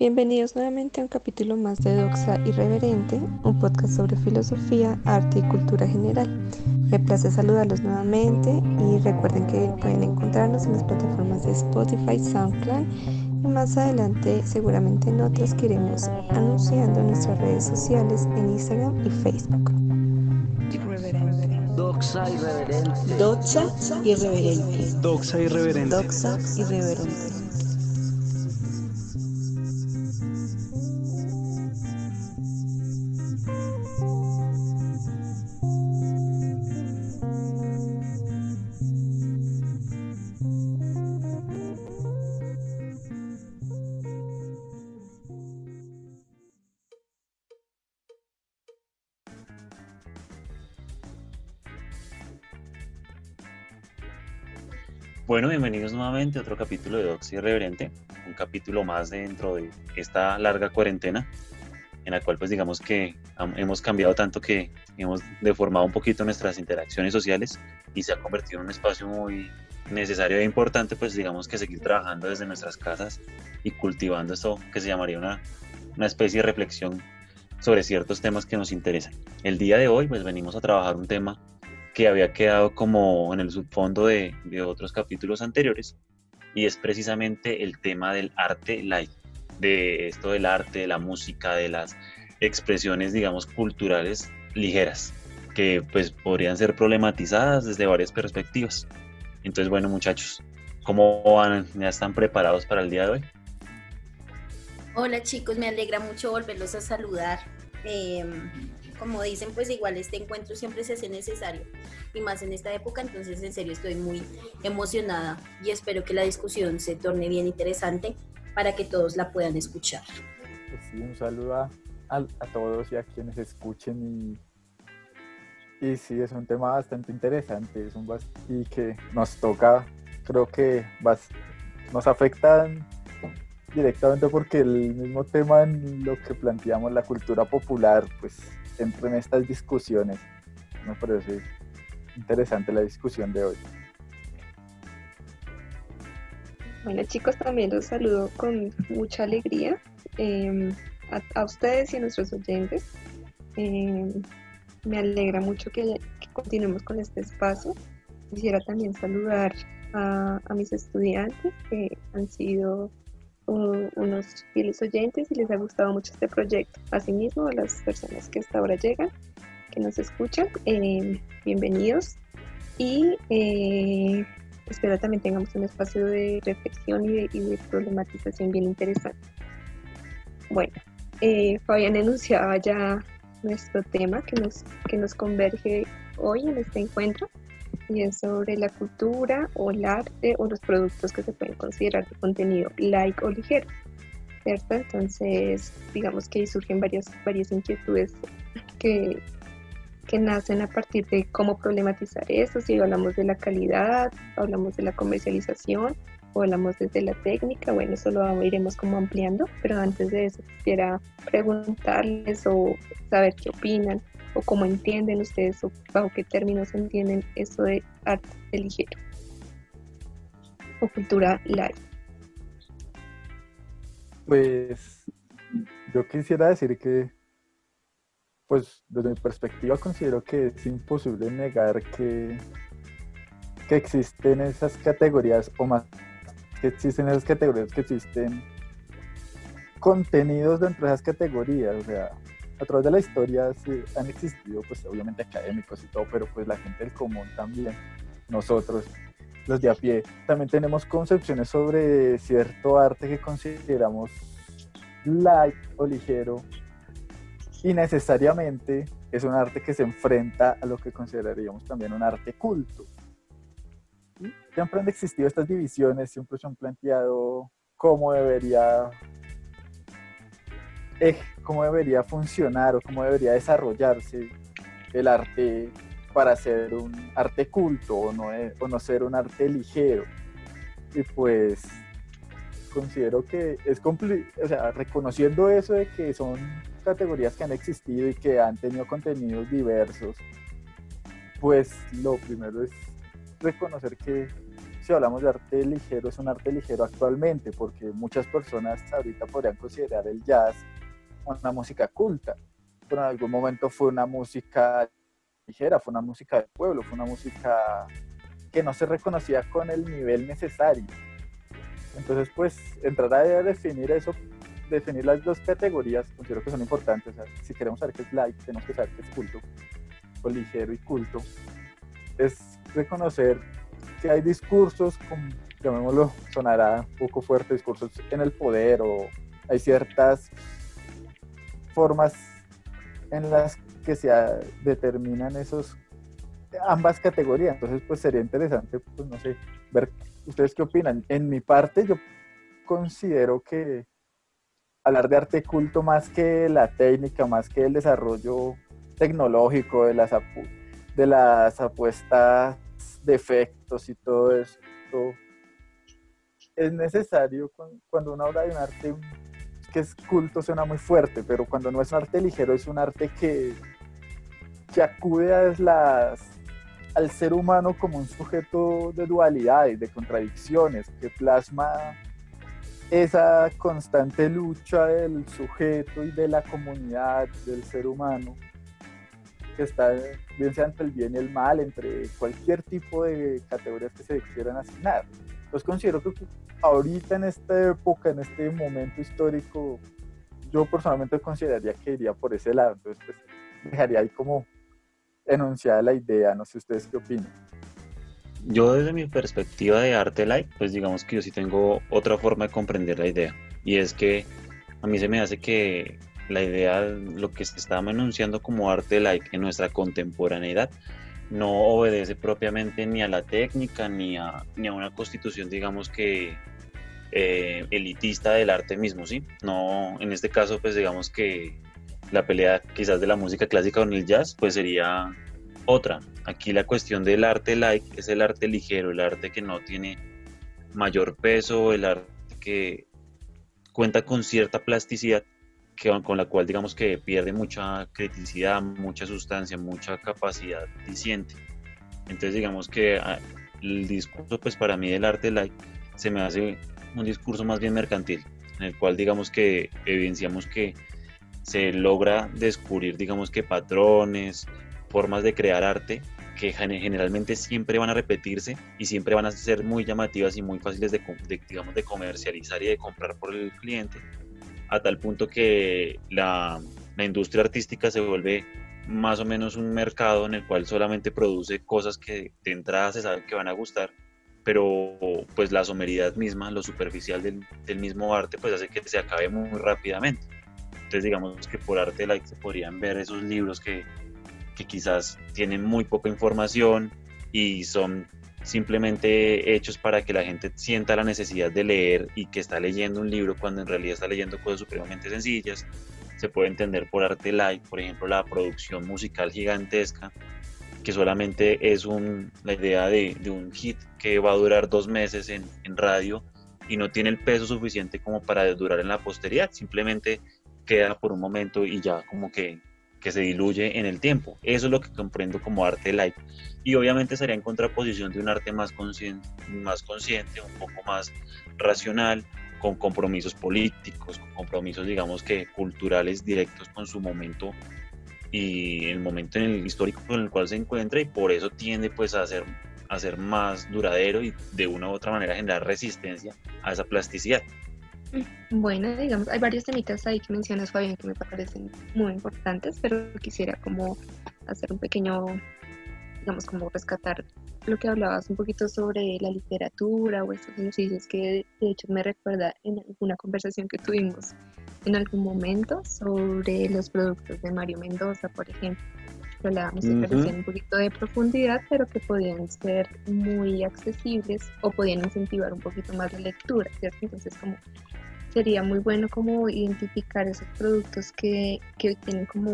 Bienvenidos nuevamente a un capítulo más de Doxa Irreverente, un podcast sobre filosofía, arte y cultura general. Me place saludarlos nuevamente y recuerden que pueden encontrarnos en las plataformas de Spotify, SoundCloud y más adelante seguramente en otras que iremos anunciando en nuestras redes sociales en Instagram y Facebook. Doxa irreverente. Doxa irreverente. Doxa irreverente. Doxa irreverente. Bueno, bienvenidos nuevamente a otro capítulo de Doxy Irreverente, un capítulo más dentro de esta larga cuarentena, en la cual pues digamos que hemos cambiado tanto que hemos deformado un poquito nuestras interacciones sociales y se ha convertido en un espacio muy necesario e importante pues digamos que seguir trabajando desde nuestras casas y cultivando esto que se llamaría una, una especie de reflexión sobre ciertos temas que nos interesan. El día de hoy pues venimos a trabajar un tema que había quedado como en el subfondo de, otros capítulos anteriores, y es precisamente el tema del arte live, de esto del arte, de la música, de las expresiones, digamos, culturales ligeras, que pues podrían ser problematizadas desde varias perspectivas. Entonces, bueno, muchachos, ¿cómo van? ¿Ya están preparados para el día de hoy? Hola chicos, me alegra mucho volverlos a saludar. Eh, como dicen, pues igual este encuentro siempre se hace necesario y más en esta época, entonces en serio estoy muy emocionada y espero que la discusión se torne bien interesante para que todos la puedan escuchar. Pues sí, un saludo a, todos y a quienes escuchen y, y sí, es un tema bastante interesante es un, y que nos toca, creo que nos afectan directamente porque el mismo tema en lo que planteamos la cultura popular, pues entra en estas discusiones. Me parece interesante la discusión de hoy. Bueno chicos, también los saludo con mucha alegría em, a, ustedes y a nuestros oyentes. Em, me alegra mucho que, continuemos con este espacio. Quisiera también saludar a, a mis estudiantes que han sido unos fieles oyentes y les ha gustado mucho este proyecto. Asimismo, a las personas que hasta ahora llegan, que nos escuchan, eh, bienvenidos y eh, espero también tengamos un espacio de reflexión y de, problematización bien interesante. Bueno, eh, Fabián enunciaba ya nuestro tema que nos, que nos converge hoy en este encuentro y es sobre la cultura o el arte o los productos que se pueden considerar de contenido light o ligero, ¿cierto? Entonces, digamos que ahí surgen varias, varias inquietudes que, que nacen a partir de cómo problematizar eso, si hablamos de la calidad, hablamos de la comercialización o hablamos desde la técnica, bueno, eso lo iremos como ampliando, pero antes de eso quisiera preguntarles o saber qué opinan o cómo entienden ustedes o bajo qué términos entienden eso de arte ligero o cultura live. Pues yo quisiera decir que, pues desde mi perspectiva considero que es imposible negar que, que existen esas categorías o más que existen esas categorías que existen contenidos dentro de esas categorías, o sea, a través de la historia sí, han existido, pues obviamente académicos y todo, pero pues la gente del común también, nosotros, los de a pie, también tenemos concepciones sobre cierto arte que consideramos light o ligero y necesariamente es un arte que se enfrenta a lo que consideraríamos también un arte culto. Siempre han existido estas divisiones, siempre se han planteado cómo debería cómo debería funcionar o cómo debería desarrollarse el arte para ser un arte culto o no, ser un arte ligero. Y pues considero que es o sea, reconociendo eso de que son categorías que han existido y que han tenido contenidos diversos, pues lo primero es reconocer que si hablamos de arte ligero, es un arte ligero actualmente, porque muchas personas ahorita podrían considerar el jazz una música culta, pero en algún momento fue una música ligera, fue una música del pueblo, fue una música que no se reconocía con el nivel necesario. Entonces, pues, entrar a definir eso, definir las dos categorías, considero que son importantes. si queremos saber qué es light, tenemos que saber qué es culto, o ligero y culto. Es reconocer que hay discursos, como, llamémoslo, sonará un poco fuerte, discursos en el poder o hay ciertas formas en las que se determinan esos ambas categorías. Entonces, pues sería interesante, pues no sé, ver ustedes qué opinan. En mi parte, yo considero que hablar de arte culto más que la técnica, más que el desarrollo tecnológico de las, de las apuestas de efectos y todo esto, es necesario cuando uno habla de un arte que es culto suena muy fuerte, pero cuando no es un arte ligero es un arte que, que acude a las, al ser humano como un sujeto de dualidades, de contradicciones, que plasma esa constante lucha del sujeto y de la comunidad, del ser humano, que está bien sea entre el bien y el mal, entre cualquier tipo de categorías que se quieran asignar. Pues considero que ahorita en esta época, en este momento histórico, yo personalmente consideraría que iría por ese lado. Entonces, pues, dejaría ahí como enunciada la idea. No sé ustedes qué opinan. Yo desde mi perspectiva de arte like, pues digamos que yo sí tengo otra forma de comprender la idea. Y es que a mí se me hace que la idea, lo que se está enunciando como arte like en nuestra contemporaneidad, no obedece propiamente ni a la técnica ni a, ni a una constitución, digamos que eh, elitista del arte mismo, ¿sí? No, en este caso, pues digamos que la pelea quizás de la música clásica con el jazz, pues sería otra. Aquí la cuestión del arte like es el arte ligero, el arte que no tiene mayor peso, el arte que cuenta con cierta plasticidad con la cual digamos que pierde mucha criticidad, mucha sustancia, mucha capacidad diciente. Entonces digamos que ah, el discurso pues para mí del arte like se me hace un discurso más bien mercantil, en el cual digamos que evidenciamos que se logra descubrir digamos que patrones, formas de crear arte que generalmente siempre van a repetirse y siempre van a ser muy llamativas y muy fáciles de, digamos, de comercializar y de comprar por el cliente a tal punto que la, industria artística se vuelve más o menos un mercado en el cual solamente produce cosas que de entrada se saben que van a gustar, pero pues la someridad misma, lo superficial del, mismo arte, pues hace que se acabe muy, rápidamente. Entonces digamos que por arte like se podrían ver esos libros que, que quizás tienen muy poca información y son simplemente hechos para que la gente sienta la necesidad de leer y que está leyendo un libro cuando en realidad está leyendo cosas supremamente sencillas. Se puede entender por arte light, por ejemplo, la producción musical gigantesca, que solamente es un, la idea de, un hit que va a durar dos meses en, en radio y no tiene el peso suficiente como para durar en la posteridad, simplemente queda por un momento y ya como que que se diluye en el tiempo. Eso es lo que comprendo como arte light. Y obviamente sería en contraposición de un arte más consciente, más consciente, un poco más racional, con compromisos políticos, con compromisos, digamos que culturales directos con su momento y el momento en el histórico en el cual se encuentra y por eso tiende pues a ser, a ser más duradero y de una u otra manera generar resistencia a esa plasticidad. Bueno, digamos, hay varios temitas ahí que mencionas, Fabián, que me parecen muy importantes, pero quisiera como hacer un pequeño, digamos, como rescatar lo que hablabas un poquito sobre la literatura o estos ejercicios que de hecho me recuerda en alguna conversación que tuvimos en algún momento sobre los productos de Mario Mendoza, por ejemplo. Hablábamos de uh un poquito de profundidad, pero que podían ser muy accesibles o podían incentivar un poquito más la lectura, ¿cierto? Entonces, como sería muy bueno como identificar esos productos que, que tienen como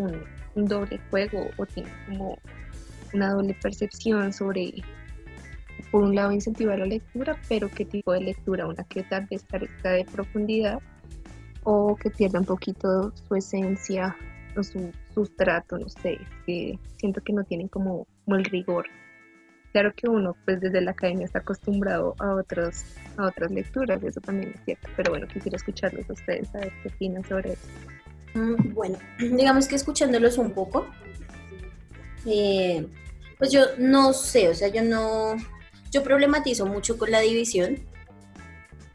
un, doble juego o tienen como una doble percepción sobre, por un lado, incentivar la lectura, pero qué tipo de lectura, una que tal vez carezca de profundidad o que pierda un poquito su esencia o su sustrato, no sé, que siento que no tienen como, como el rigor claro que uno pues desde la academia está acostumbrado a otros a otras lecturas, eso también es cierto, pero bueno, quisiera escucharlos a ustedes, a ver qué opinan sobre eso. Mm, Bueno, digamos que escuchándolos un poco, eh, pues yo no sé, o sea, yo no, yo problematizo mucho con la división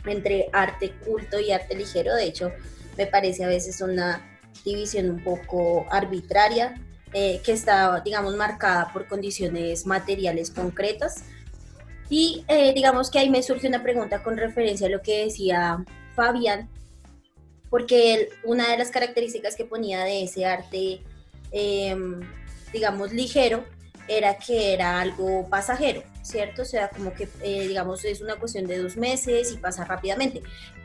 entre arte culto y arte ligero, de hecho, me parece a veces una división un poco arbitraria, eh, que está, digamos, marcada por condiciones materiales concretas. Y eh, digamos que ahí me surge una pregunta con referencia a lo que decía Fabián, porque una de las características que ponía de ese arte, em, digamos, ligero, era que era algo pasajero, ¿cierto? O sea, como que, eh, digamos, es una cuestión de dos meses y pasa rápidamente.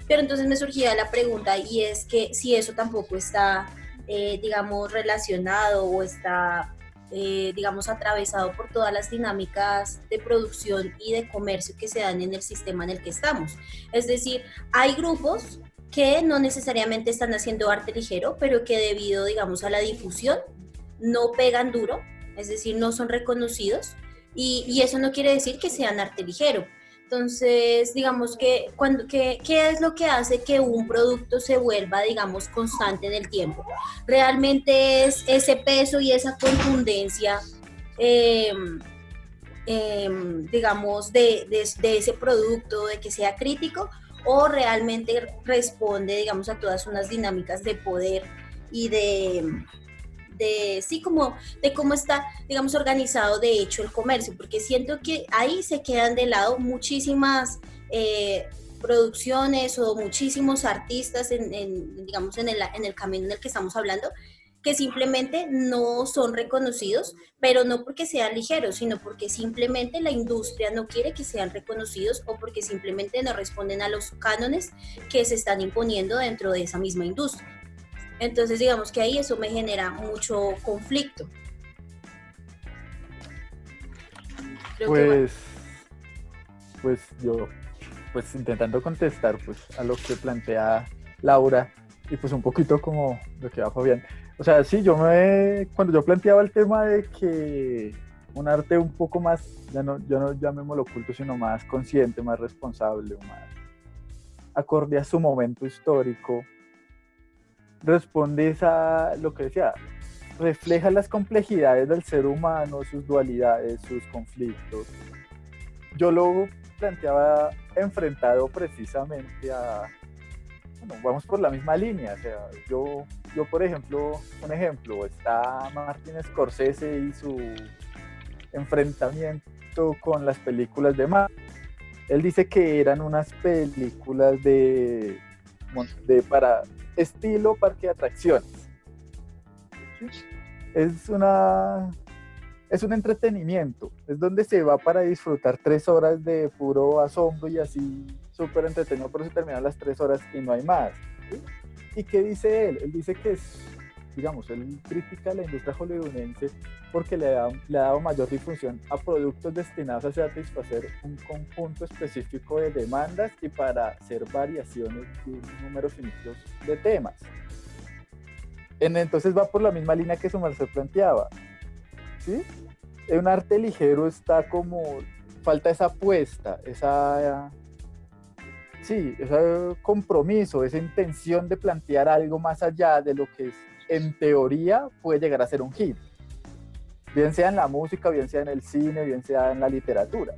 Pero entonces me surgía la pregunta y es que si eso tampoco está, eh, digamos, relacionado o está, eh, digamos, atravesado por todas las dinámicas de producción y de comercio que se dan en el sistema en el que estamos. Es decir, hay grupos que no necesariamente están haciendo arte ligero, pero que debido, digamos, a la difusión, no pegan duro, es decir, no son reconocidos, y, y eso no quiere decir que sean arte ligero. Entonces, digamos que, cuando, que, ¿qué es lo que hace que un producto se vuelva, digamos, constante en el tiempo? Realmente es ese peso y esa contundencia, eh, eh, digamos, de, de, de ese producto, de que sea crítico, o realmente responde, digamos, a todas unas dinámicas de poder y de, de sí, como de cómo está, digamos, organizado de hecho el comercio, porque siento que ahí se quedan de lado muchísimas eh, producciones o muchísimos artistas, en, digamos, en el, en el camino en el que estamos hablando, que simplemente no son reconocidos, pero no porque sean ligeros, sino porque simplemente la industria no quiere que sean reconocidos o porque simplemente no responden a los cánones que se están imponiendo dentro de esa misma industria. Entonces, digamos que ahí eso me genera mucho conflicto. Pues, pues yo, pues intentando contestar pues a lo que plantea Laura y pues un poquito como lo que va Fabián. O sea, sí, yo me, cuando yo planteaba el tema de que un arte un poco más, ya no, yo no llamémoslo oculto, sino más consciente, más responsable, más acorde a su momento histórico, responde a lo que decía, refleja las complejidades del ser humano, sus dualidades, sus conflictos. Yo lo planteaba enfrentado precisamente a, bueno, vamos por la misma línea, o sea, yo, yo por ejemplo, un ejemplo, está Martin Scorsese y su enfrentamiento con las películas de Marvel. Él dice que eran unas películas de, de para estilo parque de atracciones. Es una es un entretenimiento, es donde se va para disfrutar tres horas de puro asombro y así súper entretenido, pero se terminan las tres horas y no hay más. ¿Y qué dice él? Él dice que es, digamos, él critica a la industria hollywoodense porque le ha, le ha dado mayor difusión a productos destinados a satisfacer un conjunto específico de demandas y para hacer variaciones de un número finito de temas. En, entonces va por la misma línea que su merced planteaba. ¿sí? Un arte ligero está como, falta esa apuesta, esa, sí, ese compromiso, esa intención de plantear algo más allá de lo que es, en teoría puede llegar a ser un hit. Bien sea en la música, bien sea en el cine, bien sea en la literatura.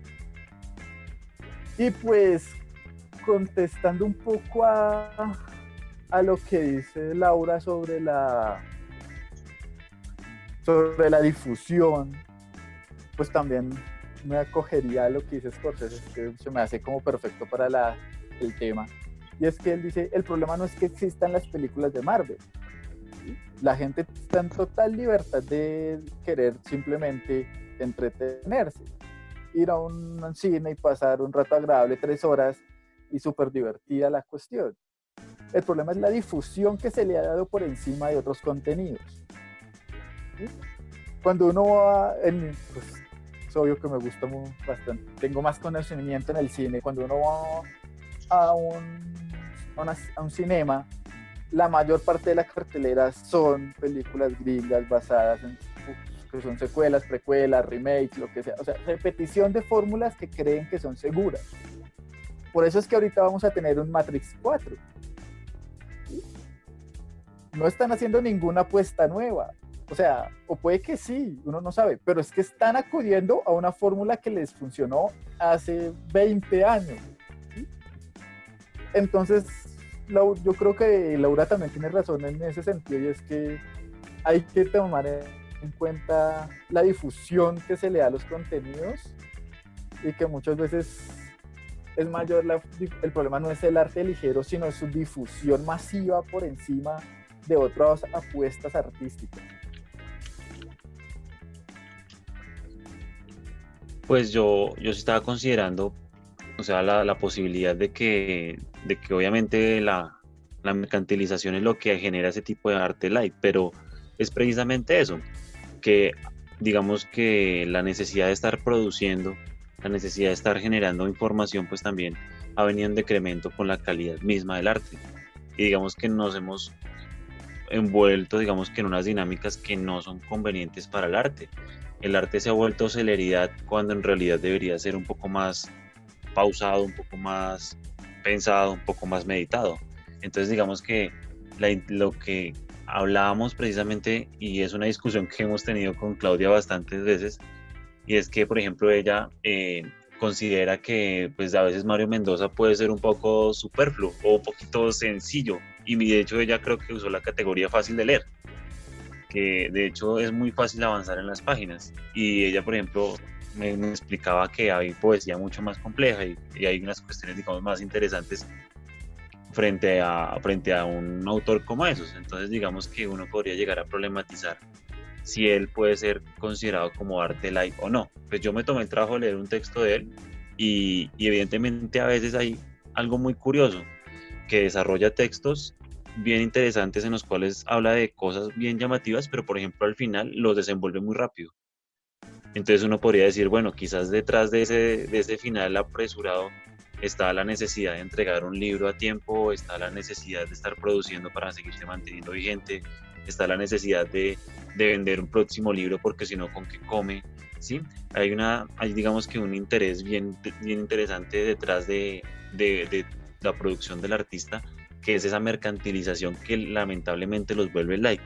Y pues, contestando un poco a, a lo que dice Laura sobre la sobre la difusión, pues también me acogería a lo que dice Scorsese, que se me hace como perfecto para la, el tema. Y es que él dice, el problema no es que existan las películas de Marvel. La gente está en total libertad de querer simplemente entretenerse. Ir a un cine y pasar un rato agradable, tres horas, y súper divertida la cuestión. El problema es la difusión que se le ha dado por encima de otros contenidos. Cuando uno va, en, pues es obvio que me gusta bastante, tengo más conocimiento en el cine, cuando uno va a un, a un cinema, la mayor parte de la cartelera son películas gringas basadas en que son secuelas, precuelas, remakes, lo que sea. O sea, repetición de fórmulas que creen que son seguras. Por eso es que ahorita vamos a tener un Matrix 4. No están haciendo ninguna apuesta nueva. O sea, o puede que sí, uno no sabe, pero es que están acudiendo a una fórmula que les funcionó hace 20 años. Entonces, yo creo que Laura también tiene razón en ese sentido y es que hay que tomar en cuenta la difusión que se le da a los contenidos y que muchas veces es mayor, el problema no es el arte ligero, sino su difusión masiva por encima de otras apuestas artísticas. Pues yo, yo estaba considerando, o sea, la, la posibilidad de que, de que obviamente la, la, mercantilización es lo que genera ese tipo de arte light, pero es precisamente eso, que digamos que la necesidad de estar produciendo, la necesidad de estar generando información, pues también ha venido en decremento con la calidad misma del arte. Y digamos que nos hemos envuelto, digamos que en unas dinámicas que no son convenientes para el arte el arte se ha vuelto celeridad cuando en realidad debería ser un poco más pausado, un poco más pensado, un poco más meditado. Entonces digamos que lo que hablábamos precisamente, y es una discusión que hemos tenido con Claudia bastantes veces, y es que, por ejemplo, ella eh, considera que pues a veces Mario Mendoza puede ser un poco superfluo o un poquito sencillo, y de hecho ella creo que usó la categoría fácil de leer que de hecho es muy fácil avanzar en las páginas. Y ella, por ejemplo, me, explicaba que hay poesía mucho más compleja y, hay unas cuestiones, digamos, más interesantes frente a, frente a un autor como esos. Entonces, digamos que uno podría llegar a problematizar si él puede ser considerado como arte light o no. Pues yo me tomé el trabajo de leer un texto de él y, y evidentemente a veces hay algo muy curioso que desarrolla textos bien interesantes en los cuales habla de cosas bien llamativas, pero por ejemplo al final los desenvuelve muy rápido. Entonces uno podría decir, bueno, quizás detrás de ese, de ese final apresurado está la necesidad de entregar un libro a tiempo, está la necesidad de estar produciendo para seguirse manteniendo vigente, está la necesidad de, de vender un próximo libro porque si no, ¿con qué come? ¿Sí? Hay, una, hay digamos que un interés bien, bien interesante detrás de, de, la producción del artista que es esa mercantilización que lamentablemente los vuelve like.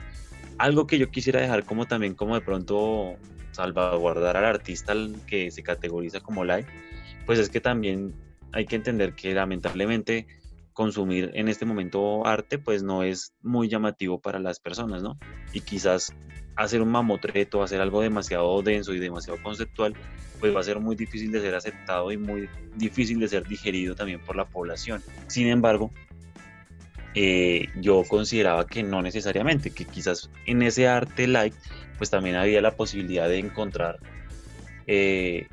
Algo que yo quisiera dejar como también como de pronto salvaguardar al artista que se categoriza como like, pues es que también hay que entender que lamentablemente consumir en este momento arte pues no es muy llamativo para las personas, ¿no? Y quizás hacer un mamotreto, hacer algo demasiado denso y demasiado conceptual, pues va a ser muy difícil de ser aceptado y muy difícil de ser digerido también por la población. Sin embargo, eh, yo consideraba que no necesariamente, que quizás en ese arte light, pues también había la posibilidad de encontrar, eh,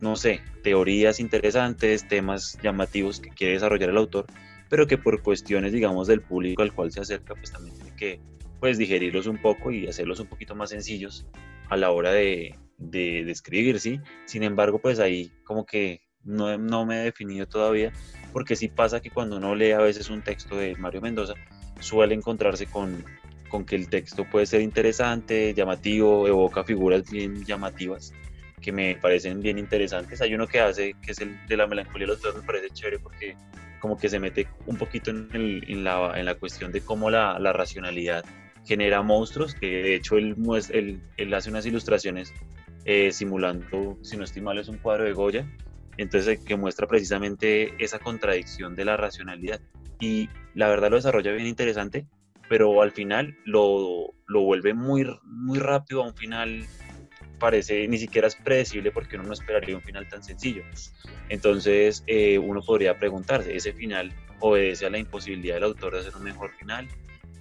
no sé, teorías interesantes, temas llamativos que quiere desarrollar el autor, pero que por cuestiones, digamos, del público al cual se acerca, pues también tiene que pues digerirlos un poco y hacerlos un poquito más sencillos a la hora de, de, de escribir, ¿sí? Sin embargo, pues ahí como que no, no me he definido todavía porque sí pasa que cuando uno lee a veces un texto de Mario Mendoza, suele encontrarse con, con que el texto puede ser interesante, llamativo, evoca figuras bien llamativas que me parecen bien interesantes. Hay uno que hace, que es el de la melancolía de los dos, me parece chévere porque como que se mete un poquito en, en, la, en la, cuestión de cómo la, la, racionalidad genera monstruos, que de hecho él, él, él hace unas ilustraciones eh, simulando, si no estoy mal, es un cuadro de Goya, entonces, que muestra precisamente esa contradicción de la racionalidad. Y la verdad lo desarrolla bien interesante, pero al final lo, lo vuelve muy, muy rápido a un final parece ni siquiera es predecible porque uno no esperaría un final tan sencillo. Entonces eh, uno podría preguntarse, ¿ese final obedece a la imposibilidad del autor de hacer un mejor final?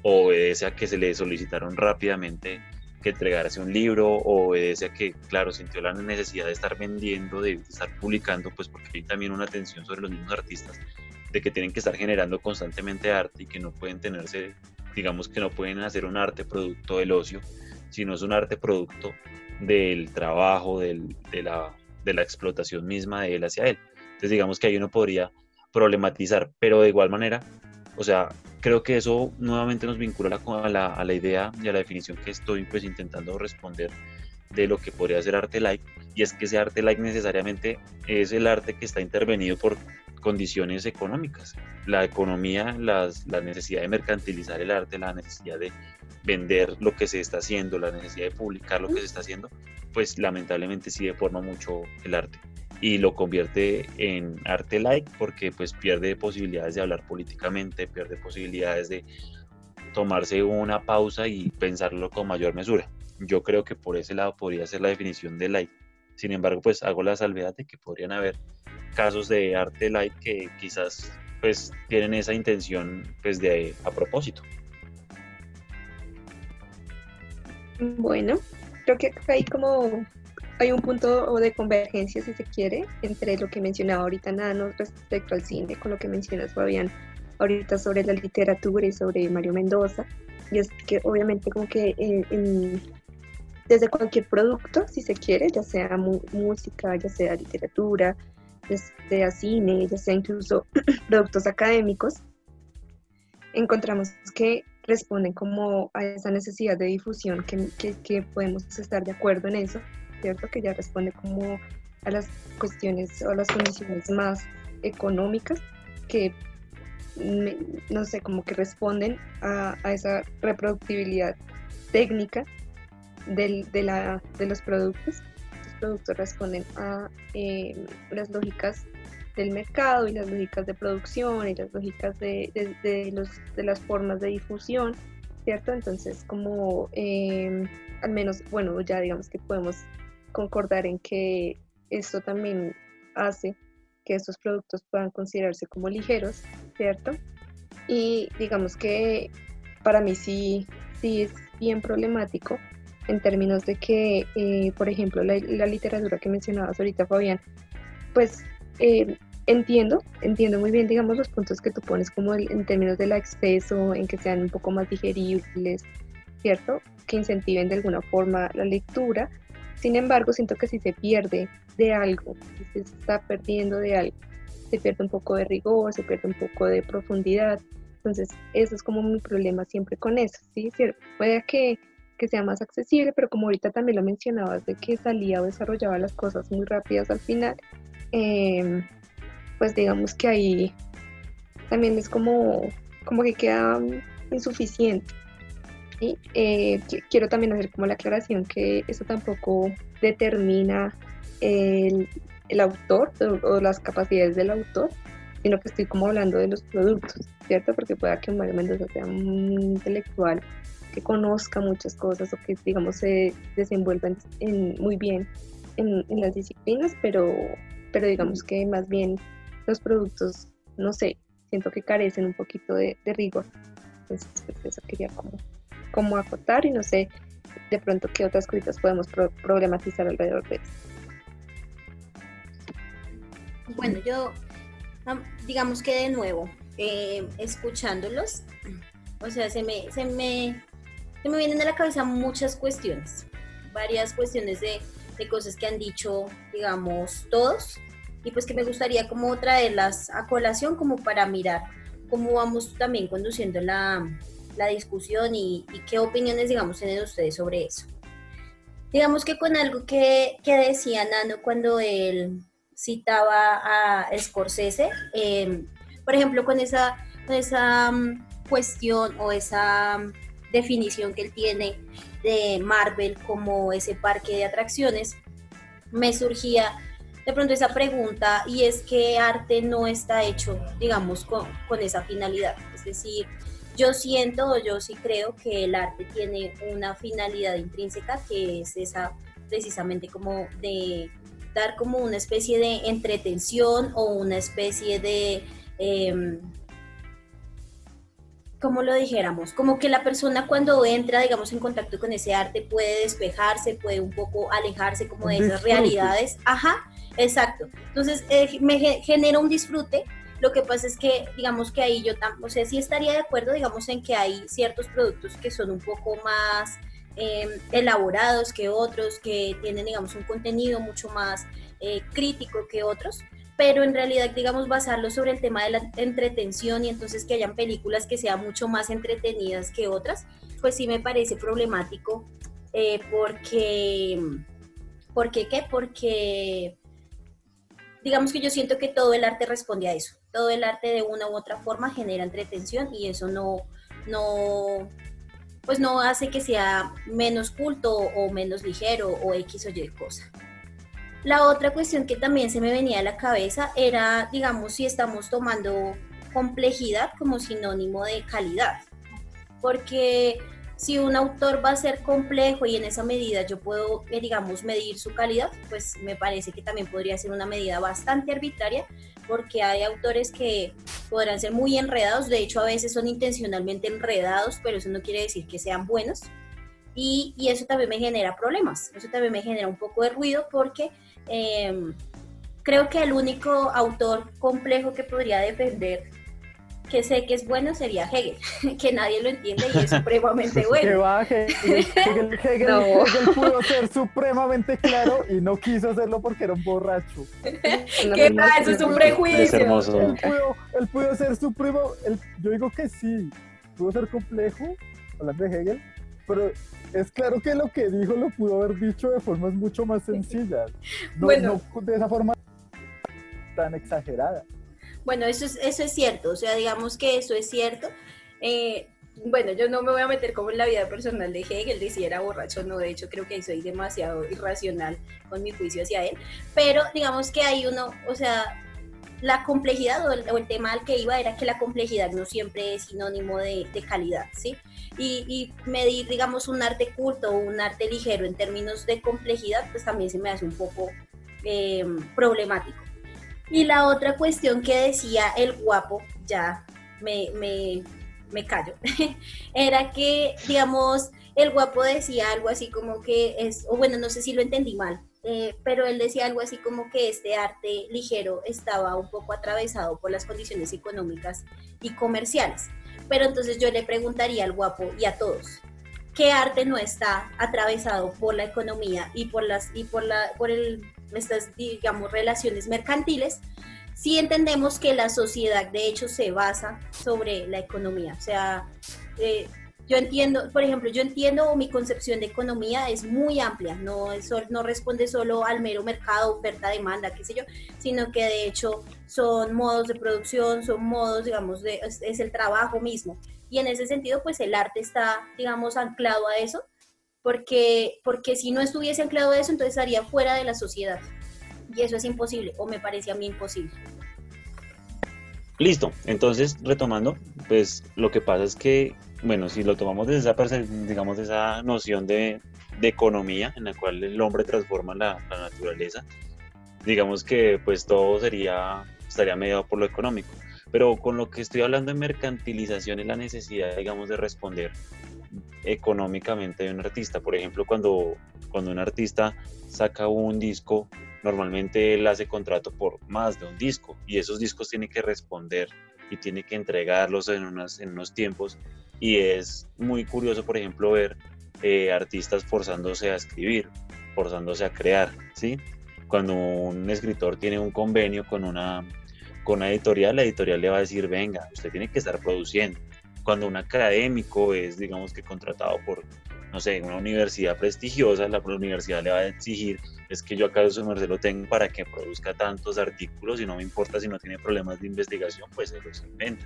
¿O obedece a que se le solicitaron rápidamente que entregarse un libro o obedece a que, claro, sintió la necesidad de estar vendiendo, de estar publicando, pues porque hay también una atención sobre los mismos artistas, de que tienen que estar generando constantemente arte y que no pueden tenerse, digamos que no pueden hacer un arte producto del ocio, sino es un arte producto del trabajo, del, de, la, de la explotación misma de él hacia él. Entonces digamos que ahí uno podría problematizar, pero de igual manera, o sea, creo que eso nuevamente nos vincula a la, a la, idea y a la definición que estoy pues intentando responder de lo que podría ser arte like, y es que ese arte like necesariamente es el arte que está intervenido por condiciones económicas. La economía, las, la necesidad de mercantilizar el arte, la necesidad de vender lo que se está haciendo, la necesidad de publicar lo que se está haciendo, pues lamentablemente sí deforma mucho el arte y lo convierte en arte like porque pues pierde posibilidades de hablar políticamente, pierde posibilidades de tomarse una pausa y pensarlo con mayor mesura. Yo creo que por ese lado podría ser la definición de like. Sin embargo, pues hago la salvedad de que podrían haber casos de arte like que quizás pues tienen esa intención pues de a propósito. Bueno, creo que hay como hay un punto de convergencia, si se quiere, entre lo que mencionaba ahorita Nano respecto al cine, con lo que mencionas Fabián ahorita sobre la literatura y sobre Mario Mendoza. Y es que obviamente como que eh, desde cualquier producto, si se quiere, ya sea música, ya sea literatura, ya sea cine, ya sea incluso productos académicos, encontramos que responden como a esa necesidad de difusión, que, que, podemos estar de acuerdo en eso, ¿cierto? Que ya responde como a las cuestiones o a las condiciones más económicas que, no sé, como que responden a, a esa reproductibilidad técnica del, de, la, de los productos. Los productos responden a eh, las lógicas del mercado y las lógicas de producción y las lógicas de, de, los, de las formas de difusión, ¿cierto? Entonces, como eh, al menos, bueno, ya digamos que podemos concordar en que esto también hace que estos productos puedan considerarse como ligeros, ¿cierto? Y digamos que para mí sí, sí es bien problemático en términos de que, eh, por ejemplo, la, literatura que mencionabas ahorita, Fabián, pues eh, entiendo, entiendo muy bien, digamos, los puntos que tú pones como en términos del acceso, en que sean un poco más digeribles, ¿cierto? Que incentiven de alguna forma la lectura. Sin embargo, siento que si se pierde de algo, si se está perdiendo de algo, se pierde un poco de rigor, se pierde un poco de profundidad. Entonces, eso es como mi problema siempre con eso, ¿sí? Puede que que sea más accesible, pero como ahorita también lo mencionabas, de que salía o desarrollaba las cosas muy rápidas al final, em, pues digamos que ahí también es como, como que queda insuficiente. Y eh, quiero también hacer como la aclaración que eso tampoco determina el, el autor o, las capacidades del autor, sino que estoy como hablando de los productos, ¿cierto? Porque pueda que Mario Mendoza sea un intelectual que conozca muchas cosas o que, digamos, se desenvuelvan en, muy bien en, las disciplinas, pero, pero digamos que más bien los productos, no sé, siento que carecen un poquito de, rigor. Entonces, pues, eso quería como, como acotar y no sé de pronto qué otras cositas podemos problematizar alrededor de eso. Bueno, yo digamos que de nuevo, eh, escuchándolos, o sea, se me, se me se me vienen a la cabeza muchas cuestiones, varias cuestiones de, de cosas que han dicho, digamos, todos, y pues que me gustaría como traerlas a colación como para mirar cómo vamos también conduciendo la, la discusión y, y, qué opiniones, digamos, tienen ustedes sobre eso. Digamos que con algo que, que decía Nano cuando él citaba a Scorsese, eh, por ejemplo, con esa, con esa mm, cuestión o esa definición que él tiene de Marvel como ese parque de atracciones, me surgía de pronto esa pregunta y es que arte no está hecho, digamos, con, esa finalidad. Es decir, yo siento o yo sí creo que el arte tiene una finalidad intrínseca que es esa precisamente como de dar como una especie de entretención o una especie de... Em, como lo dijéramos, como que la persona cuando entra, digamos, en contacto con ese arte puede despejarse, puede un poco alejarse como de esas realidades. Ajá, exacto. Entonces, eh, me genera un disfrute. Lo que pasa es que, digamos que ahí yo, o sea, sí estaría de acuerdo, digamos, en que hay ciertos productos que son un poco más em, elaborados que otros, que tienen, digamos, un contenido mucho más eh, crítico que otros, pero en realidad, digamos, basarlo sobre el tema de la entretención y entonces que hayan películas que sean mucho más entretenidas que otras, pues sí me parece problemático eh, porque, porque, ¿qué? Porque digamos que yo siento que todo el arte responde a eso. Todo el arte de una u otra forma genera entretención y eso no, no, pues no hace que sea menos culto o menos ligero o X o Y cosa. La otra cuestión que también se me venía a la cabeza era, digamos, si estamos tomando complejidad como sinónimo de calidad. Porque si un autor va a ser complejo y en esa medida yo puedo, eh, digamos, medir su calidad, pues me parece que también podría ser una medida bastante arbitraria, porque hay autores que podrán ser muy enredados, de hecho a veces son intencionalmente enredados, pero eso no quiere decir que sean buenos. Y, y eso también me genera problemas, eso también me genera un poco de ruido porque em, creo que el único autor complejo que podría defender que sé que es bueno sería Hegel, que nadie lo entiende y es supremamente bueno. Que va, Hegel, Hegel, Hegel, No. Hegel pudo ser supremamente claro y no quiso hacerlo porque era un borracho. ¿Qué tal? Eso es un Es prejuicio. hermoso. Él pudo, él pudo ser supremo, él- yo digo que sí, pudo ser complejo, hablando de Hegel, pero es claro que lo que dijo lo pudo haber dicho de formas mucho más sencillas, no, Bueno. no de esa forma tan exagerada. Bueno, eso es, eso es cierto, o sea, digamos que eso es cierto. Eh, bueno, yo no me voy a meter como en la vida personal de Hegel, de si era borracho o no, de hecho creo que soy demasiado irracional con mi juicio hacia él, pero digamos que hay uno, o sea, la complejidad o el, tema al que iba era que la complejidad no siempre es sinónimo de, calidad, ¿sí? Y, y medir, digamos, un arte culto o un arte ligero en términos de complejidad, pues también se me hace un poco eh, problemático. Y la otra cuestión que decía el guapo, ya me, me, me callo, era que, digamos, el guapo decía algo así como que es, o bueno, no sé si lo entendí mal, eh, pero él decía algo así como que este arte ligero estaba un poco atravesado por las condiciones económicas y comerciales. Pero entonces yo le preguntaría al guapo y a todos, ¿qué arte no está atravesado por la economía y por las y por la por el estas digamos relaciones mercantiles? Si entendemos que la sociedad de hecho se basa sobre la economía, o sea, eh, yo entiendo, por ejemplo, yo entiendo mi concepción de economía es muy amplia, no, no responde solo al mero mercado, oferta, demanda, qué sé yo, sino que de hecho son modos de producción, son modos, digamos, de, es, es el trabajo mismo. Y en ese sentido, pues el arte está, digamos, anclado a eso, porque, porque si no estuviese anclado eso, entonces estaría fuera de la sociedad. Y eso es imposible, o me parece a mí imposible. Listo, entonces retomando, pues lo que pasa es que, bueno, si lo tomamos desde esa, digamos, esa noción de, de economía en la cual el hombre transforma la, la naturaleza, digamos que pues todo sería, estaría mediado por lo económico. Pero con lo que estoy hablando de mercantilización es la necesidad, digamos, de responder económicamente de un artista. Por ejemplo, cuando, cuando un artista saca un disco, normalmente él hace contrato por más de un disco y esos discos tiene que responder y tiene que entregarlos en, unas, en unos tiempos. Y es muy curioso, por ejemplo, ver eh, artistas forzándose a escribir, forzándose a crear, ¿sí? Cuando un escritor tiene un convenio con una, con una editorial, la editorial le va a decir, venga, usted tiene que estar produciendo. Cuando un académico es, digamos que contratado por, no sé, una universidad prestigiosa, la universidad le va a exigir, es que yo acá su merced lo tengo para que produzca tantos artículos y no me importa si no tiene problemas de investigación, pues se los inventa.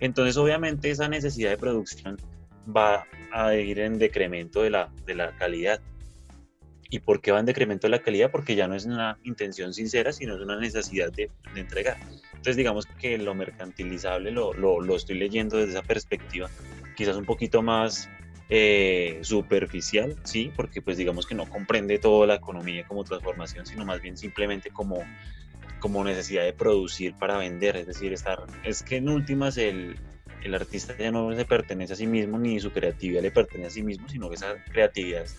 Entonces, obviamente, esa necesidad de producción va a ir en decremento de la, de la calidad. ¿Y por qué va en decremento de la calidad? Porque ya no es una intención sincera, sino es una necesidad de, de entregar. Entonces, digamos que lo mercantilizable lo, lo, lo, estoy leyendo desde esa perspectiva, quizás un poquito más eh, superficial, sí, porque pues digamos que no comprende toda la economía como transformación, sino más bien simplemente como, como necesidad de producir para vender, es decir, es que en últimas el, el artista ya no se pertenece a sí mismo, ni su creatividad le pertenece a sí mismo, sino que esa creatividad es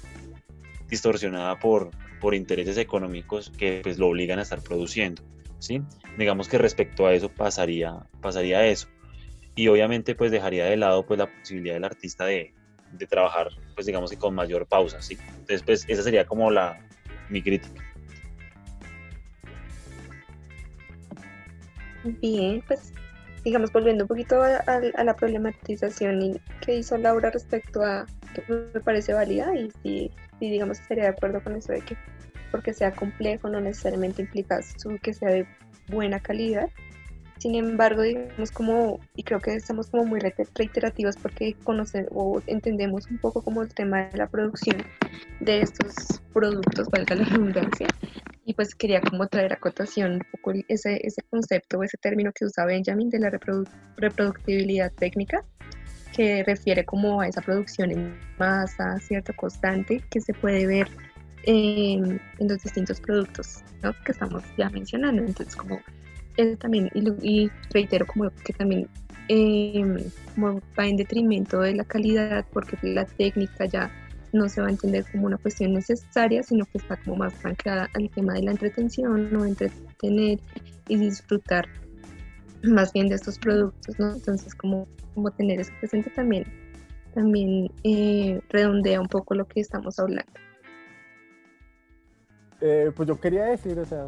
distorsionada por, por intereses económicos que pues lo obligan a estar produciendo, ¿sí? Digamos que respecto a eso pasaría, pasaría eso. Y obviamente pues dejaría de lado pues la posibilidad del artista de, de trabajar pues digamos que con mayor pausa, ¿sí? Entonces pues esa sería como la, mi crítica. Bien, pues digamos volviendo un poquito a, la problematización que hizo Laura respecto a que me parece válida y sí, sí, digamos, estaría de acuerdo con eso de que porque sea complejo no necesariamente implica que sea de buena calidad. Sin embargo, digamos como, y creo que estamos como muy reite- reiterativos porque conocemos o entendemos un poco como el tema de la producción de estos productos, valga la redundancia, y pues quería como traer a cotación un poco ese, ese concepto o ese término que usa Benjamin de la reprodu- reproductibilidad técnica, que refiere como a esa producción en masa, cierto, constante, que se puede ver en, en los distintos productos que estamos ya mencionando. Entonces, como eso también, y, y reitero como que también eh, como va en detrimento de la calidad, porque la técnica ya no se va a entender como una cuestión necesaria, sino que está como más anclada al tema de la entretención, no entretener y disfrutar más bien de estos productos, ¿no? Entonces, como, como tener eso presente también, también eh, redondea un poco lo que estamos hablando. Eh, pues yo quería decir, o sea,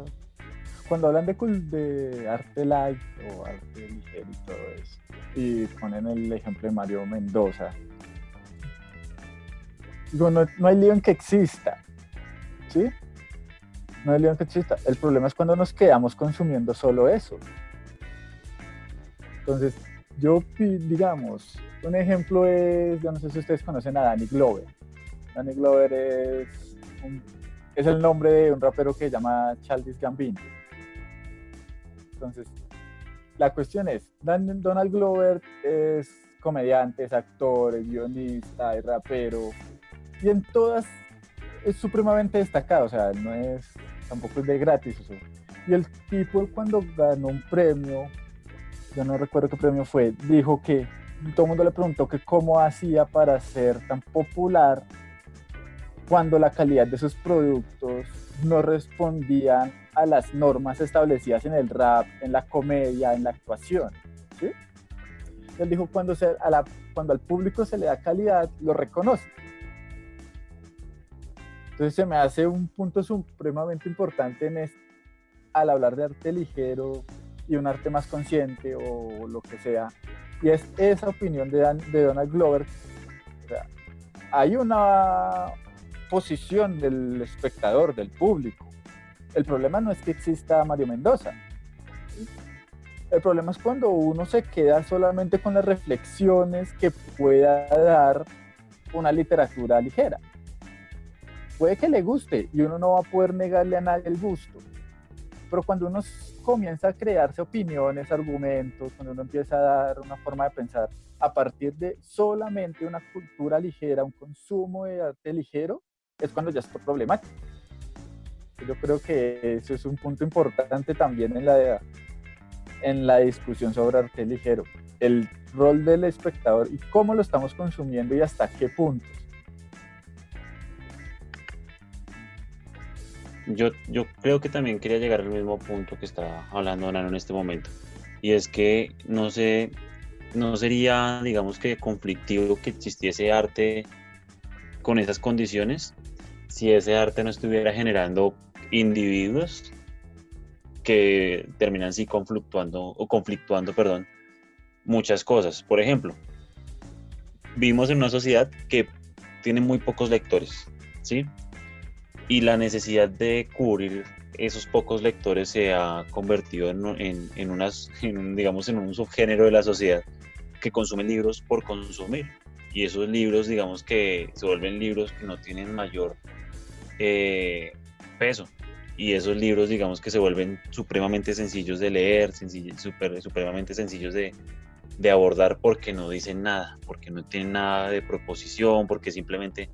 cuando hablan de, de arte light o arte ligero y todo eso, y ponen el ejemplo de Mario Mendoza, digo, no, hay lío en que exista, ¿sí? No hay lío en que exista. El problema es cuando nos quedamos consumiendo solo eso. Entonces, yo, digamos, un ejemplo es, yo no sé si ustedes conocen a Danny Glover. Danny Glover es un es el nombre de un rapero que se llama Childish Gambino. Entonces, la cuestión es, Dan- Donald Glover es comediante, es actor, es guionista, es rapero, y en todas es supremamente destacado, o sea, no es, tampoco es de gratis. Y el tipo cuando ganó un premio, yo no recuerdo qué premio fue, dijo que todo el mundo le preguntó que cómo hacía para ser tan popular cuando la calidad de sus productos no respondían a las normas establecidas en el rap, en la comedia, en la actuación. Él dijo, cuando, se, a la, cuando al público se le da calidad, lo reconoce. Entonces se me hace un punto supremamente importante en este, al hablar de arte ligero y un arte más consciente o lo que sea, y es esa opinión de, Dan- de Donald Glover. Hay una posición del espectador, del público. El problema no es que exista Mario Mendoza. El problema es cuando uno se queda solamente con las reflexiones que pueda dar una literatura ligera. Puede que le guste y uno no va a poder negarle a nadie el gusto. Pero cuando uno comienza a crearse opiniones, argumentos, cuando uno empieza a dar una forma de pensar a partir de solamente una cultura ligera, un consumo de arte ligero, es cuando ya es problemático. Yo creo que eso es un punto importante también en la, en la discusión sobre arte ligero. El rol del espectador y cómo lo estamos consumiendo y hasta qué puntos. Yo, yo creo que también quería llegar al mismo punto que está hablando Nano en este momento. Y es que no sé, no sería, digamos que conflictivo que existiese arte con esas condiciones si ese arte no estuviera generando individuos que terminan sí conflictuando o conflictuando, perdón, muchas cosas. Por ejemplo, vivimos en una sociedad que tiene muy pocos lectores, ¿sí? y la necesidad de cubrir esos pocos lectores se ha convertido en, en, en unas, digamos, en un subgénero de la sociedad que consume libros por consumir. Y esos libros, digamos que se vuelven libros que no tienen mayor eh, peso. Y esos libros, digamos que se vuelven supremamente sencillos de leer, sencillos, super, supremamente sencillos de, de abordar porque no dicen nada, porque no tienen nada de proposición, porque simplemente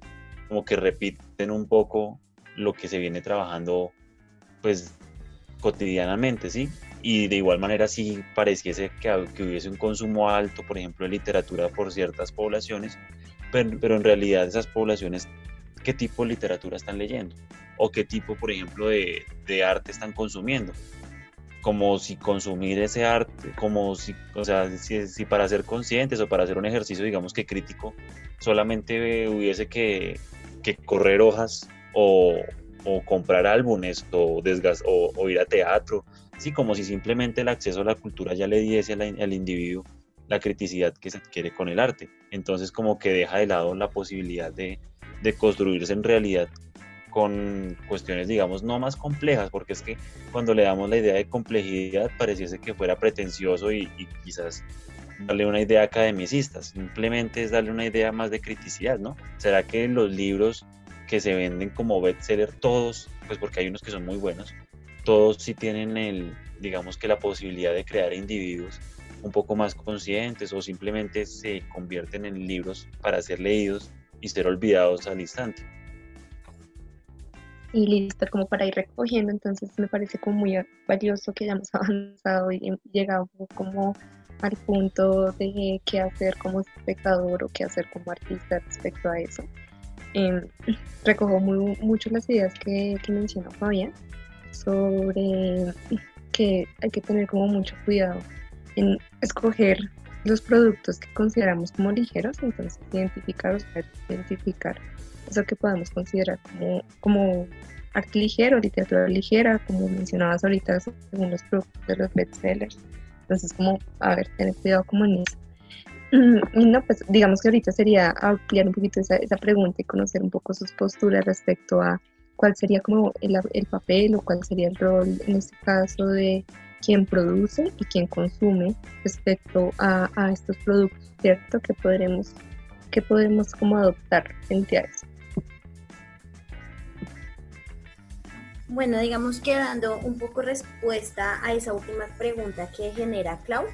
como que repiten un poco lo que se viene trabajando pues cotidianamente, ¿sí? Y de igual manera si pareciese que, que, hubiese un consumo alto, por ejemplo, de literatura por ciertas poblaciones, pero, pero, en realidad esas poblaciones, ¿qué tipo de literatura están leyendo? O qué tipo, por ejemplo, de, arte están consumiendo. Como si consumir ese arte, como si, o sea, si, para ser conscientes o para hacer un ejercicio, digamos que crítico, solamente hubiese que, correr hojas o, comprar álbumes o, desgas o, ir a teatro, sí, como si simplemente el acceso a la cultura ya le diese al, al individuo la criticidad que se adquiere con el arte. entonces como que deja de lado la posibilidad de, de construirse en realidad con cuestiones, digamos, no más complejas, porque es que cuando le damos la idea de complejidad pareciese que fuera pretencioso y, y quizás darle una idea academicista, simplemente es darle una idea más de criticidad, ¿no? ¿Será que los libros que se venden como bestseller todos, pues porque hay unos que son muy buenos, todos sí tienen el, digamos que la posibilidad de crear individuos un poco más conscientes o simplemente se convierten en libros para ser leídos y ser olvidados al instante. Y listo, como para ir recogiendo, entonces me parece como muy valioso que hayamos avanzado y llegado como al punto de qué hacer como espectador o qué hacer como artista respecto a eso. Eh, recojo muy, mucho las ideas que, que mencionó Fabián sobre que hay que tener como mucho cuidado en escoger los productos que consideramos como ligeros, entonces identificar, o identificar eso que podemos considerar como, como arte ligero, literatura ligera, como mencionabas ahorita, según los productos de los bestsellers. Entonces, como, a ver, tener cuidado como en eso. Y no, pues digamos que ahorita sería ampliar un poquito esa, esa pregunta y conocer un poco sus posturas respecto a cuál sería como el, el, papel o cuál sería el rol en este caso de quien produce y quien consume respecto a, estos productos, ¿cierto? Que podremos, que podemos como adoptar frente a eso. Bueno, digamos que dando un poco respuesta a esa última pregunta que genera Clau,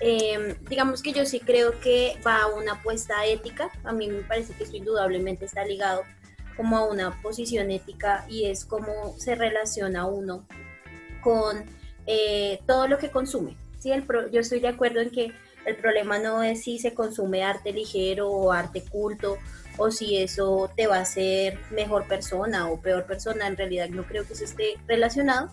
eh, digamos que yo sí creo que va a una apuesta ética, a mí me parece que eso indudablemente está ligado como a una posición ética y es cómo se relaciona uno con eh, todo lo que consume. ¿sí? El yo estoy de acuerdo en que el problema no es si se consume arte ligero o arte culto o si eso te va a hacer mejor persona o peor persona. En realidad no creo que eso esté relacionado,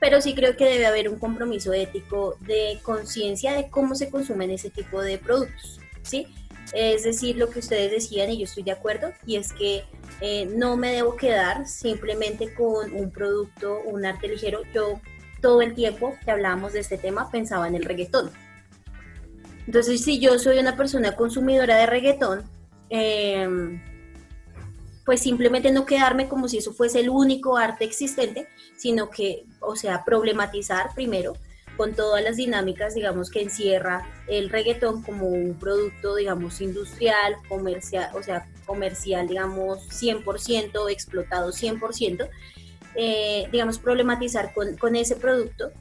pero sí creo que debe haber un compromiso ético de conciencia de cómo se consumen ese tipo de productos. ¿sí? Es decir, lo que ustedes decían y yo estoy de acuerdo, y es que eh, no me debo quedar simplemente con un producto, un arte ligero. Yo todo el tiempo que hablábamos de este tema pensaba en el reggaetón. Entonces, si yo soy una persona consumidora de reggaetón, em, pues simplemente no quedarme como si eso fuese el único arte existente, sino que, o sea, problematizar primero con todas las dinámicas, digamos, que encierra el reggaetón como un producto, digamos, industrial, comercial, o sea, comercial, digamos, 100%, explotado 100%, eh, digamos, problematizar con, con ese producto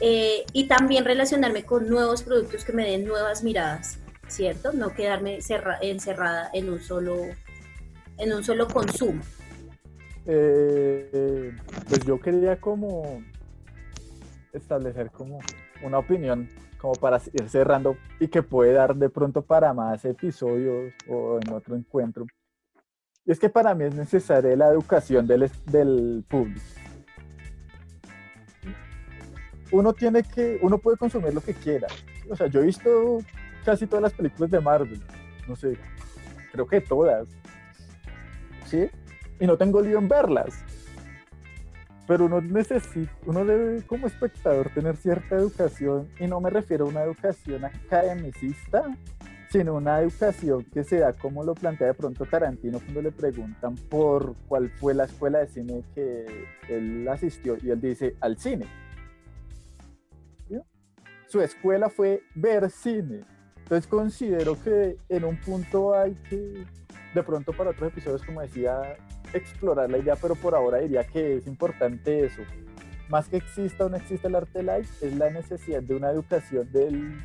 eh, y también relacionarme con nuevos productos que me den nuevas miradas, ¿cierto? No quedarme encerrada en un solo, en un solo consumo. Eh, pues yo quería como establecer como una opinión como para ir cerrando y que puede dar de pronto para más episodios o en otro encuentro. Es que para mí es necesaria la educación del, del público. Uno tiene que, uno puede consumir lo que quiera. O sea, yo he visto casi todas las películas de Marvel, no sé, creo que todas. ¿Sí? Y no tengo lío en verlas pero uno necesita, uno debe como espectador tener cierta educación y no me refiero a una educación academicista, sino una educación que se da como lo plantea de pronto Tarantino cuando le preguntan por cuál fue la escuela de cine que él asistió y él dice al cine. Su escuela fue ver cine. Entonces considero que en un punto hay que, de pronto para otros episodios, como decía explorar la idea, pero por ahora diría que es importante eso. Más que exista o no exista el arte live, es la necesidad de una educación del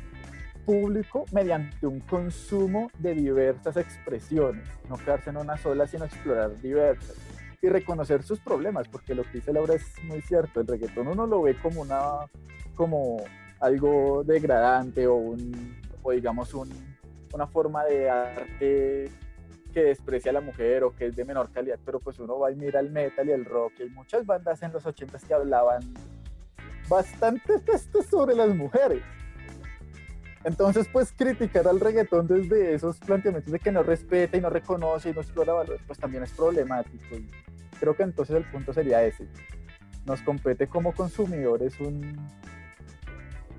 público mediante un consumo de diversas expresiones, no quedarse en una sola, sino explorar diversas y reconocer sus problemas, porque lo que dice Laura es muy cierto, el reggaetón uno lo ve como una como algo degradante o un o digamos un, una forma de arte que desprecia a la mujer o que es de menor calidad, pero pues uno va y mira el metal y el rock y hay muchas bandas en los 80 que hablaban bastante texto sobre las mujeres. Entonces, pues criticar al reggaetón desde esos planteamientos de que no respeta y no reconoce y no explora valores, pues también es problemático. Y creo que entonces el punto sería ese. Nos compete como consumidores un,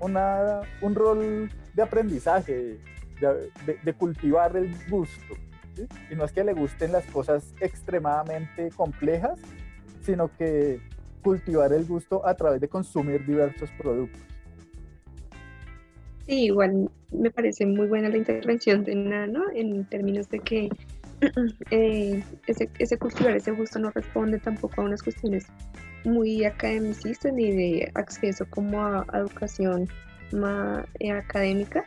un rol de aprendizaje, de, cultivar el gusto. Y no es que le gusten las cosas extremadamente complejas, sino que cultivar el gusto a través de consumir diversos productos. Sí, igual me parece muy buena la intervención de Nano en términos de que eh, ese, ese cultivar ese gusto no responde tampoco a unas cuestiones muy academicistas ni de acceso como a, educación más académica,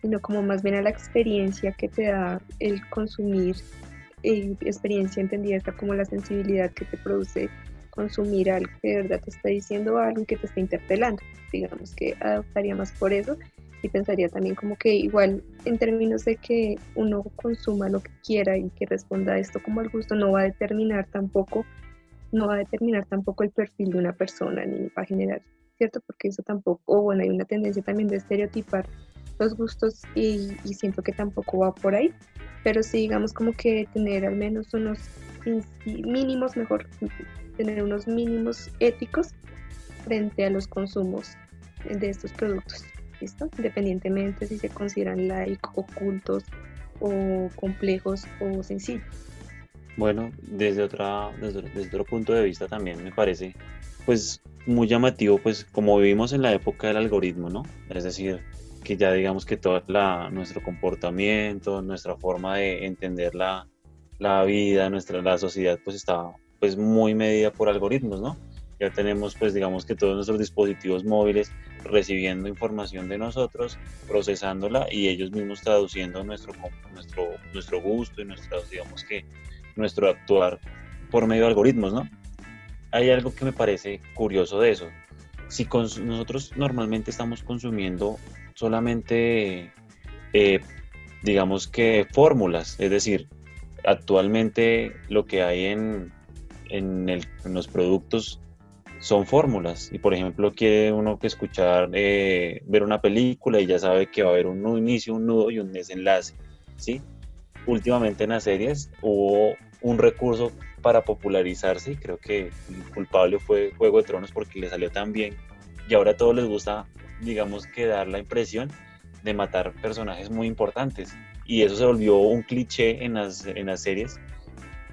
sino como más bien a la experiencia que te da el consumir, eh, experiencia entendida como la sensibilidad que te produce consumir algo que de verdad te está diciendo algo y que te está interpelando. Digamos que adoptaría más por eso y pensaría también como que igual en términos de que uno consuma lo que quiera y que responda a esto como al gusto no va a determinar tampoco no va a determinar tampoco el perfil de una persona ni va a generar cierto porque eso tampoco o bueno hay una tendencia también de estereotipar los gustos y, siento que tampoco va por ahí pero sí digamos como que tener al menos unos mínimos mejor tener unos mínimos éticos frente a los consumos de estos productos ¿listo? Independientemente si se consideran like, ocultos o complejos o sencillos. Bueno, desde otra, desde, otro punto de vista también me parece pues muy llamativo pues como vivimos en la época del algoritmo, ¿no? Es decir, que ya digamos que todo nuestro comportamiento, nuestra forma de entender la, la vida, nuestra la sociedad pues está pues muy medida por algoritmos, ¿no? Ya tenemos pues digamos que todos nuestros dispositivos móviles recibiendo información de nosotros, procesándola y ellos mismos traduciendo nuestro, nuestro, nuestro gusto y nuestra, digamos que nuestro actuar por medio de algoritmos, ¿no? Hay algo que me parece curioso de eso. Si nosotros normalmente estamos consumiendo solamente, eh, digamos que fórmulas, es decir, actualmente lo que hay en, en, el- en los productos son fórmulas. Y por ejemplo, quiere uno que escuchar, eh, ver una película y ya sabe que va a haber un inicio, un nudo y un desenlace, ¿sí? Últimamente en las series hubo un recurso para popularizarse y creo que el culpable fue Juego de Tronos porque le salió tan bien y ahora a todos les gusta, digamos que dar la impresión de matar personajes muy importantes y eso se volvió un cliché en las, en las series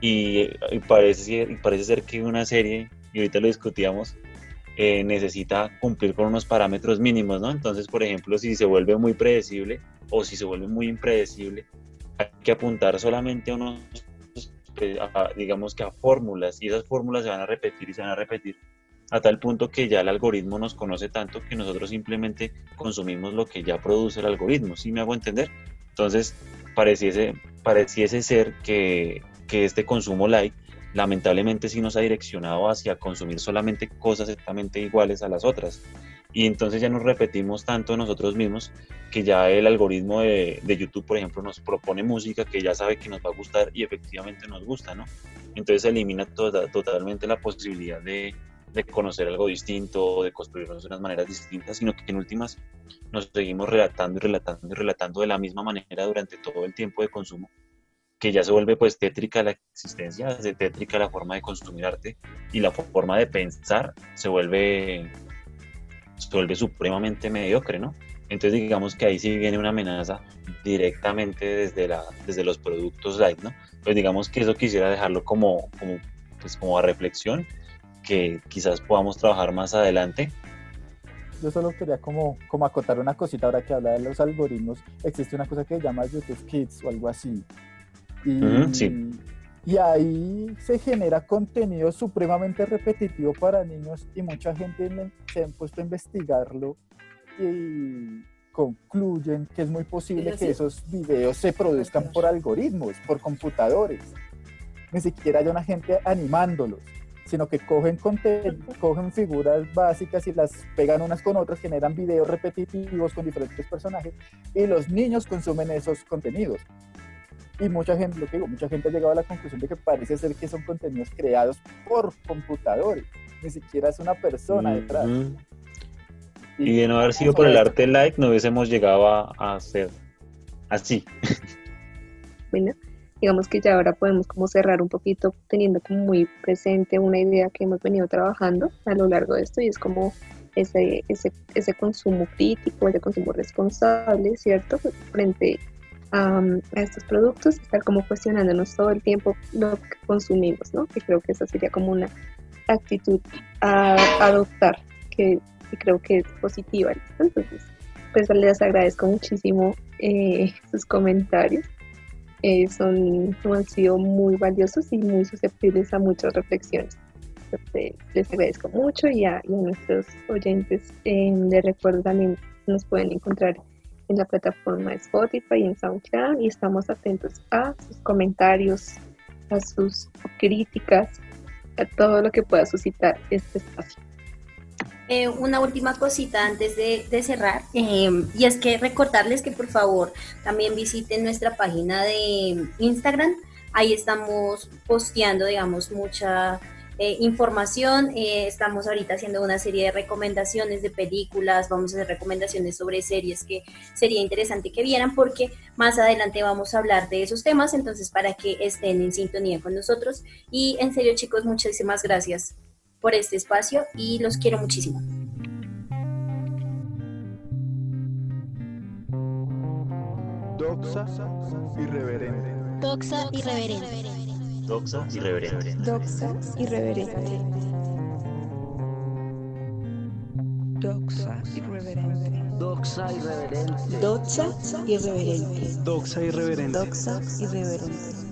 y, y parece, y parece ser que una serie, y ahorita lo discutíamos, eh, necesita cumplir con unos parámetros mínimos, ¿no? Entonces, por ejemplo, si se vuelve muy predecible o si se vuelve muy impredecible, hay que apuntar solamente a unos, eh, a- digamos que a fórmulas, y esas fórmulas se van a repetir y se van a repetir a tal punto que ya el algoritmo nos conoce tanto que nosotros simplemente consumimos lo que ya produce el algoritmo, ¿sí me hago entender? Entonces, pareciese, pareciese ser que, que este consumo light lamentablemente sí nos ha direccionado hacia consumir solamente cosas exactamente iguales a las otras. Y entonces ya nos repetimos tanto nosotros mismos que ya el algoritmo de, de YouTube, por ejemplo, nos propone música que ya sabe que nos va a gustar y efectivamente nos gusta, ¿no? Entonces elimina toda, totalmente la posibilidad de, de conocer algo distinto, de construirnos de unas maneras distintas, sino que en últimas nos seguimos relatando y relatando y relatando de la misma manera durante todo el tiempo de consumo, que ya se vuelve pues tétrica la existencia, se tétrica la forma de consumir arte y la forma de pensar se vuelve, se vuelve supremamente mediocre, ¿no? Entonces digamos que ahí sí viene una amenaza directamente desde, la, desde los productos light, ¿no? Pues digamos que eso quisiera dejarlo como, como, pues como a reflexión, que quizás podamos trabajar más adelante. Yo solo quería como, como acotar una cosita ahora que habla de los algoritmos. Existe una cosa que se llama YouTube Kids o algo así. Y, Ujú, sí. y ahí se genera contenido supremamente repetitivo para niños y mucha gente se ha puesto a investigarlo y concluyen que es muy posible ¿Es que esos videos se produzcan por algoritmos, por computadores. Ni siquiera hay una gente animándolos, sino que cogen, cogen figuras básicas y las pegan unas con otras, generan videos repetitivos con diferentes personajes y los niños consumen esos contenidos. Y mucha gente, lo que digo, mucha gente ha llegado a la conclusión de que parece ser que son contenidos creados por computadores, ni siquiera es una persona detrás. Y de no haber sido por el arte like, no hubiésemos llegado a, a hacer así. Bueno, digamos que ya ahora podemos como cerrar un poquito teniendo como muy presente una idea que hemos venido trabajando a lo largo de esto y es como ese, ese, ese consumo crítico, ese consumo responsable, ¿cierto? Frente a, a, estos productos, estar como cuestionándonos todo el tiempo lo que consumimos, ¿no? Que creo que esa sería como una actitud a adoptar, que, creo que es positiva. Entonces, pues les agradezco muchísimo eh, sus comentarios. Eh, son, han sido muy valiosos y muy susceptibles a muchas reflexiones. Les agradezco mucho y a, y a nuestros oyentes eh, les recuerdo también nos pueden encontrar en la plataforma Spotify y en SoundCloud y estamos atentos a sus comentarios, a sus críticas, a todo lo que pueda suscitar este espacio. Eh, una última cosita antes de, cerrar, eh, y es que recordarles que por favor también visiten nuestra página de Instagram. Ahí estamos posteando, digamos, mucha eh, información. Eh, estamos ahorita haciendo una serie de recomendaciones de películas, vamos a hacer recomendaciones sobre series que sería interesante que vieran porque más adelante vamos a hablar de esos temas, entonces para que estén en sintonía con nosotros. Y en serio chicos, muchísimas gracias por este espacio y los quiero muchísimo. Doxa irreverente. Doxa irreverente. Doxa irreverente. Doxa irreverente. Doxa irreverente. Doxa irreverente. Doxa irreverente. Doxa irreverente. Doxa irreverente.